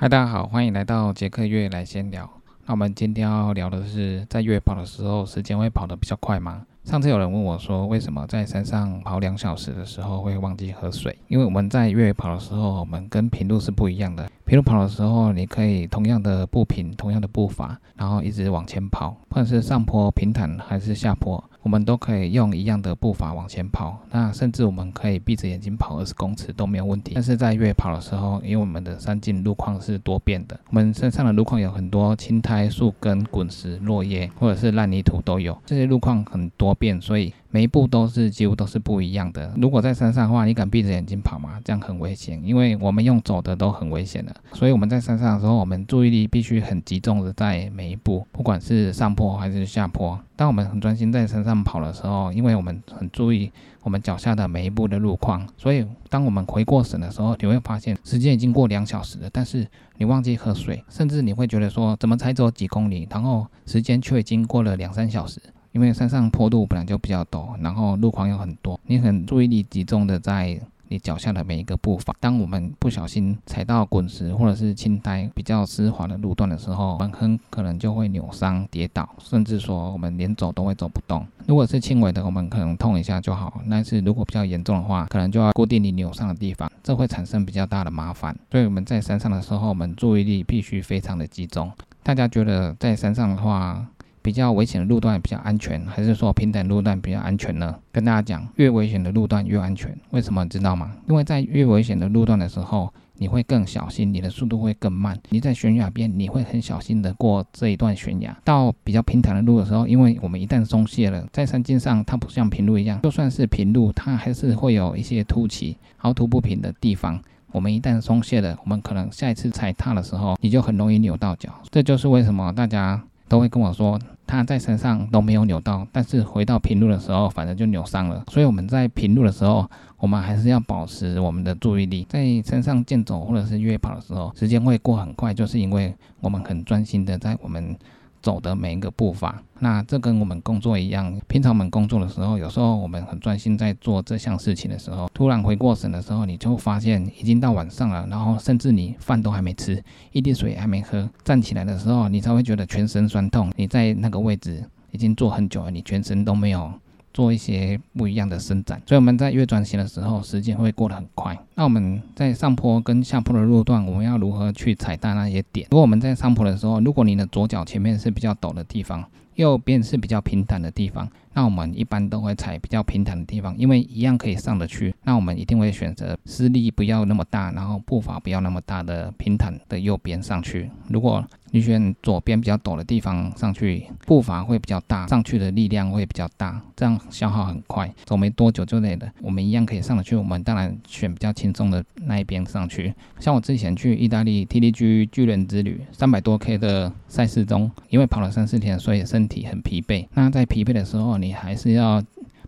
嗨，大家好，欢迎来到杰克月来闲聊。那我们今天要聊的是，在越野跑的时候，时间会跑得比较快吗？上次有人问我说，为什么在山上跑两小时的时候会忘记喝水？因为我们在越野跑的时候，我们跟平路是不一样的。平路跑的时候，你可以同样的步频、同样的步伐，然后一直往前跑，不管是上坡、平坦还是下坡。我们都可以用一样的步伐往前跑，那甚至我们可以闭着眼睛跑二十公尺都没有问题。但是在越野跑的时候，因为我们的山径路况是多变的，我们身上的路况有很多青苔、树根、滚石、落叶，或者是烂泥土都有，这些路况很多变，所以。每一步都是几乎都是不一样的。如果在山上的话，你敢闭着眼睛跑吗？这样很危险，因为我们用走的都很危险的。所以我们在山上的时候，我们注意力必须很集中的在每一步，不管是上坡还是下坡。当我们很专心在山上跑的时候，因为我们很注意我们脚下的每一步的路况，所以当我们回过神的时候，你会发现时间已经过两小时了，但是你忘记喝水，甚至你会觉得说怎么才走几公里，然后时间却已经过了两三小时。因为山上坡度本来就比较陡，然后路况又很多，你很注意力集中的在你脚下的每一个步伐。当我们不小心踩到滚石或者是青苔比较湿滑的路段的时候，我们很可能就会扭伤、跌倒，甚至说我们连走都会走不动。如果是轻微的，我们可能痛一下就好；但是如果比较严重的话，可能就要固定你扭伤的地方，这会产生比较大的麻烦。所以我们在山上的时候，我们注意力必须非常的集中。大家觉得在山上的话？比较危险的路段比较安全，还是说平坦路段比较安全呢？跟大家讲，越危险的路段越安全。为什么知道吗？因为在越危险的路段的时候，你会更小心，你的速度会更慢。你在悬崖边，你会很小心的过这一段悬崖。到比较平坦的路的时候，因为我们一旦松懈了，在山径上它不像平路一样，就算是平路，它还是会有一些凸起、凹凸不平的地方。我们一旦松懈了，我们可能下一次踩踏的时候，你就很容易扭到脚。这就是为什么大家都会跟我说。他在身上都没有扭到，但是回到平路的时候，反正就扭伤了。所以我们在平路的时候，我们还是要保持我们的注意力。在山上健走或者是越野跑的时候，时间会过很快，就是因为我们很专心的在我们。走的每一个步伐，那这跟我们工作一样。平常我们工作的时候，有时候我们很专心在做这项事情的时候，突然回过神的时候，你就发现已经到晚上了，然后甚至你饭都还没吃，一滴水还没喝，站起来的时候，你才会觉得全身酸痛。你在那个位置已经坐很久了，你全身都没有。做一些不一样的伸展，所以我们在越转型的时候，时间会过得很快。那我们在上坡跟下坡的路段，我们要如何去踩到那些点？如果我们在上坡的时候，如果你的左脚前面是比较陡的地方，右边是比较平坦的地方。那我们一般都会踩比较平坦的地方，因为一样可以上得去。那我们一定会选择施力不要那么大，然后步伐不要那么大的平坦的右边上去。如果你选左边比较陡的地方上去，步伐会比较大，上去的力量会比较大，这样消耗很快，走没多久就累了。我们一样可以上得去，我们当然选比较轻松的那一边上去。像我之前去意大利 TDG 巨人之旅三百多 K 的赛事中，因为跑了三四天，所以身体很疲惫。那在疲惫的时候，你还是要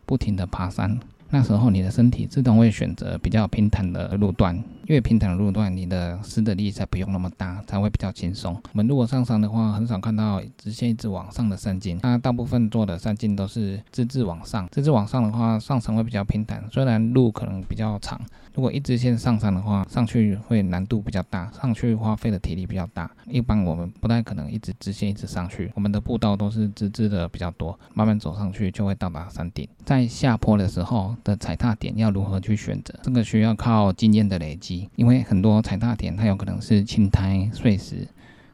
不停的爬山，那时候你的身体自动会选择比较平坦的路段。越平坦的路段，你的施的力才不用那么大，才会比较轻松。我们如果上山的话，很少看到直线一直往上的山径，那大部分做的山径都是直直往上。直直往上的话，上山会比较平坦，虽然路可能比较长。如果一直线上山的话，上去会难度比较大，上去花费的体力比较大。一般我们不太可能一直直线一直上去，我们的步道都是直直的比较多，慢慢走上去就会到达山顶。在下坡的时候的踩踏点要如何去选择？这个需要靠经验的累积。因为很多踩踏点，它有可能是青苔、碎石，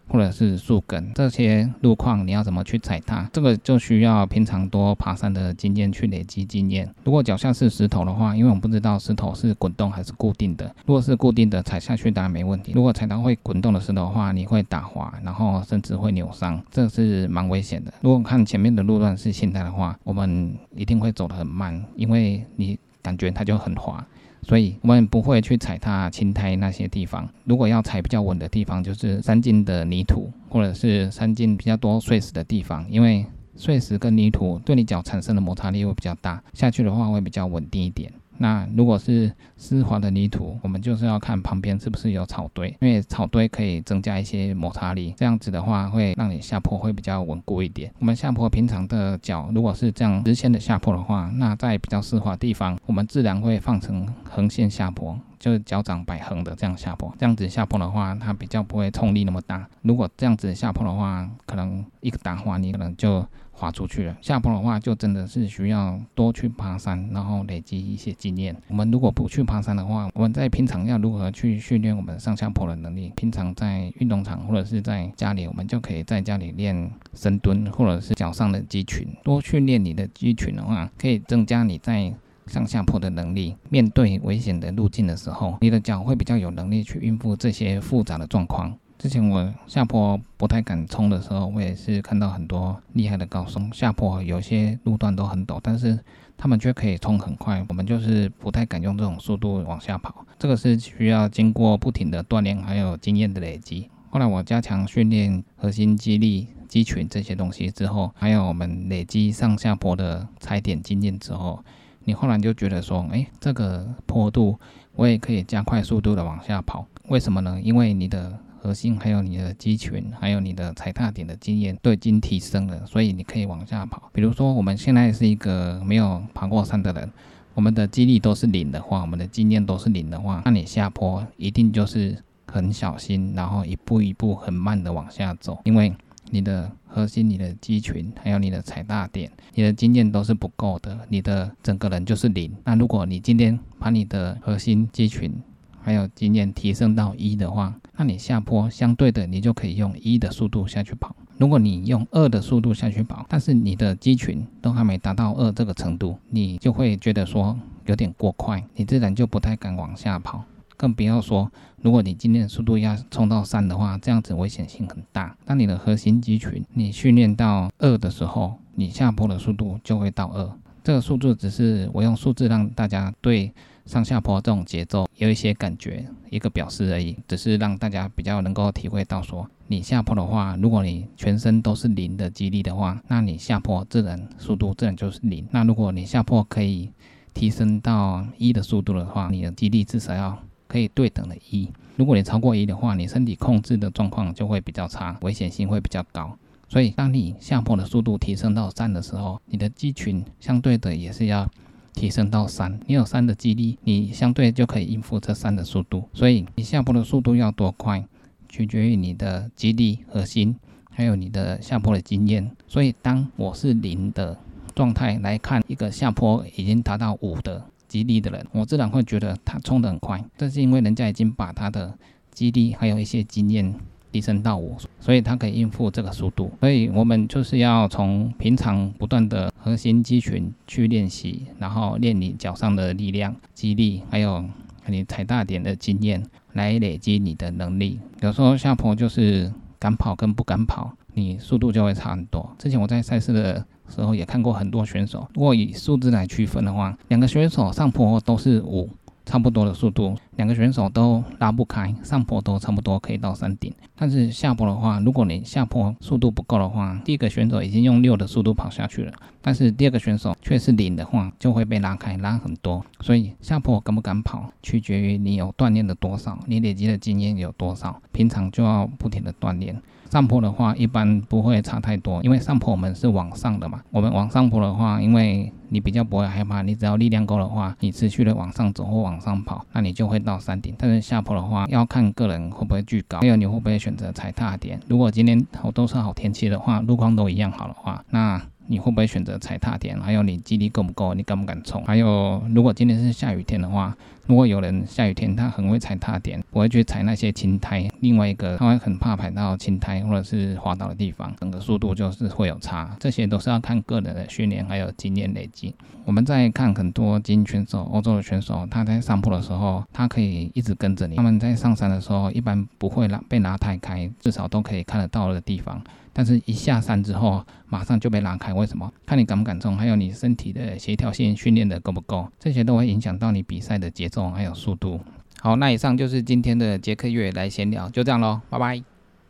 或者是树根，这些路况你要怎么去踩踏？这个就需要平常多爬山的经验去累积经验。如果脚下是石头的话，因为我们不知道石头是滚动还是固定的。如果是固定的，踩下去当然没问题。如果踩到会滚动的石头的话，你会打滑，然后甚至会扭伤，这是蛮危险的。如果看前面的路段是青苔的话，我们一定会走得很慢，因为你感觉它就很滑。所以我们不会去踩踏青苔那些地方。如果要踩比较稳的地方，就是三斤的泥土，或者是三斤比较多碎石的地方，因为碎石跟泥土对你脚产生的摩擦力会比较大，下去的话会比较稳定一点。那如果是湿滑的泥土，我们就是要看旁边是不是有草堆，因为草堆可以增加一些摩擦力，这样子的话会让你下坡会比较稳固一点。我们下坡平常的脚如果是这样直线的下坡的话，那在比较湿滑的地方，我们自然会放成横线下坡。就是脚掌摆横的这样下坡，这样子下坡的话，它比较不会冲力那么大。如果这样子下坡的话，可能一个打滑，你可能就。滑出去了。下坡的话，就真的是需要多去爬山，然后累积一些经验。我们如果不去爬山的话，我们在平常要如何去训练我们上下坡的能力？平常在运动场或者是在家里，我们就可以在家里练深蹲，或者是脚上的肌群。多训练你的肌群的话，可以增加你在上下坡的能力。面对危险的路径的时候，你的脚会比较有能力去应付这些复杂的状况。之前我下坡不太敢冲的时候，我也是看到很多厉害的高手下坡，有些路段都很陡，但是他们却可以冲很快。我们就是不太敢用这种速度往下跑，这个是需要经过不停的锻炼，还有经验的累积。后来我加强训练核心肌力、肌群这些东西之后，还有我们累积上下坡的踩点经验之后，你后来就觉得说，哎，这个坡度我也可以加快速度的往下跑。为什么呢？因为你的核心还有你的肌群，还有你的踩踏点的经验都已经提升了，所以你可以往下跑。比如说，我们现在是一个没有爬过山的人，我们的肌力都是零的话，我们的经验都是零的话，那你下坡一定就是很小心，然后一步一步很慢的往下走，因为你的核心、你的肌群还有你的踩大点，你的经验都是不够的，你的整个人就是零。那如果你今天把你的核心肌群还有经验提升到一的话，那你下坡相对的，你就可以用一的速度下去跑。如果你用二的速度下去跑，但是你的肌群都还没达到二这个程度，你就会觉得说有点过快，你自然就不太敢往下跑。更不要说，如果你今天的速度要冲到三的话，这样子危险性很大。当你的核心肌群你训练到二的时候，你下坡的速度就会到二。这个数字只是我用数字让大家对。上下坡这种节奏有一些感觉，一个表示而已，只是让大家比较能够体会到说，你下坡的话，如果你全身都是零的肌力的话，那你下坡自然速度自然就是零。那如果你下坡可以提升到一的速度的话，你的肌力至少要可以对等的一。如果你超过一的话，你身体控制的状况就会比较差，危险性会比较高。所以当你下坡的速度提升到三的时候，你的肌群相对的也是要。提升到三，你有三的肌力，你相对就可以应付这三的速度。所以你下坡的速度要多快，取决于你的肌力、核心，还有你的下坡的经验。所以当我是零的状态来看一个下坡已经达到五的肌力的人，我自然会觉得他冲得很快。这是因为人家已经把他的肌力还有一些经验。提升到五，所以他可以应付这个速度。所以我们就是要从平常不断的核心肌群去练习，然后练你脚上的力量、肌力，还有你踩大点的经验，来累积你的能力。有时候下坡就是敢跑跟不敢跑，你速度就会差很多。之前我在赛事的时候也看过很多选手，如果以数字来区分的话，两个选手上坡都是五。差不多的速度，两个选手都拉不开，上坡都差不多可以到山顶。但是下坡的话，如果你下坡速度不够的话，第一个选手已经用六的速度跑下去了，但是第二个选手却是零的话，就会被拉开，拉很多。所以下坡敢不敢跑，取决于你有锻炼的多少，你累积的经验有多少，平常就要不停的锻炼。上坡的话，一般不会差太多，因为上坡我们是往上的嘛。我们往上坡的话，因为你比较不会害怕，你只要力量够的话，你持续的往上走或往上跑，那你就会到山顶。但是下坡的话，要看个人会不会惧高，还有你会不会选择踩踏点。如果今天好都是好天气的话，路况都一样好的话，那。你会不会选择踩踏点？还有你肌力够不够？你敢不敢冲？还有，如果今天是下雨天的话，如果有人下雨天他很会踩踏点，不会去踩那些青苔。另外一个他会很怕踩到青苔或者是滑倒的地方，整个速度就是会有差。这些都是要看个人的训练还有经验累积。我们在看很多精英选手、欧洲的选手，他在上坡的时候，他可以一直跟着你。他们在上山的时候，一般不会拉被拉太开，至少都可以看得到的地方。但是，一下山之后，马上就被拉开。为什么？看你。敢不敢冲，还有你。身体的协调性训练的够不够，这些都会影响到你。比赛的节奏还有速度。好，那以上就是今天的杰克月来闲聊，就这样喽，拜拜。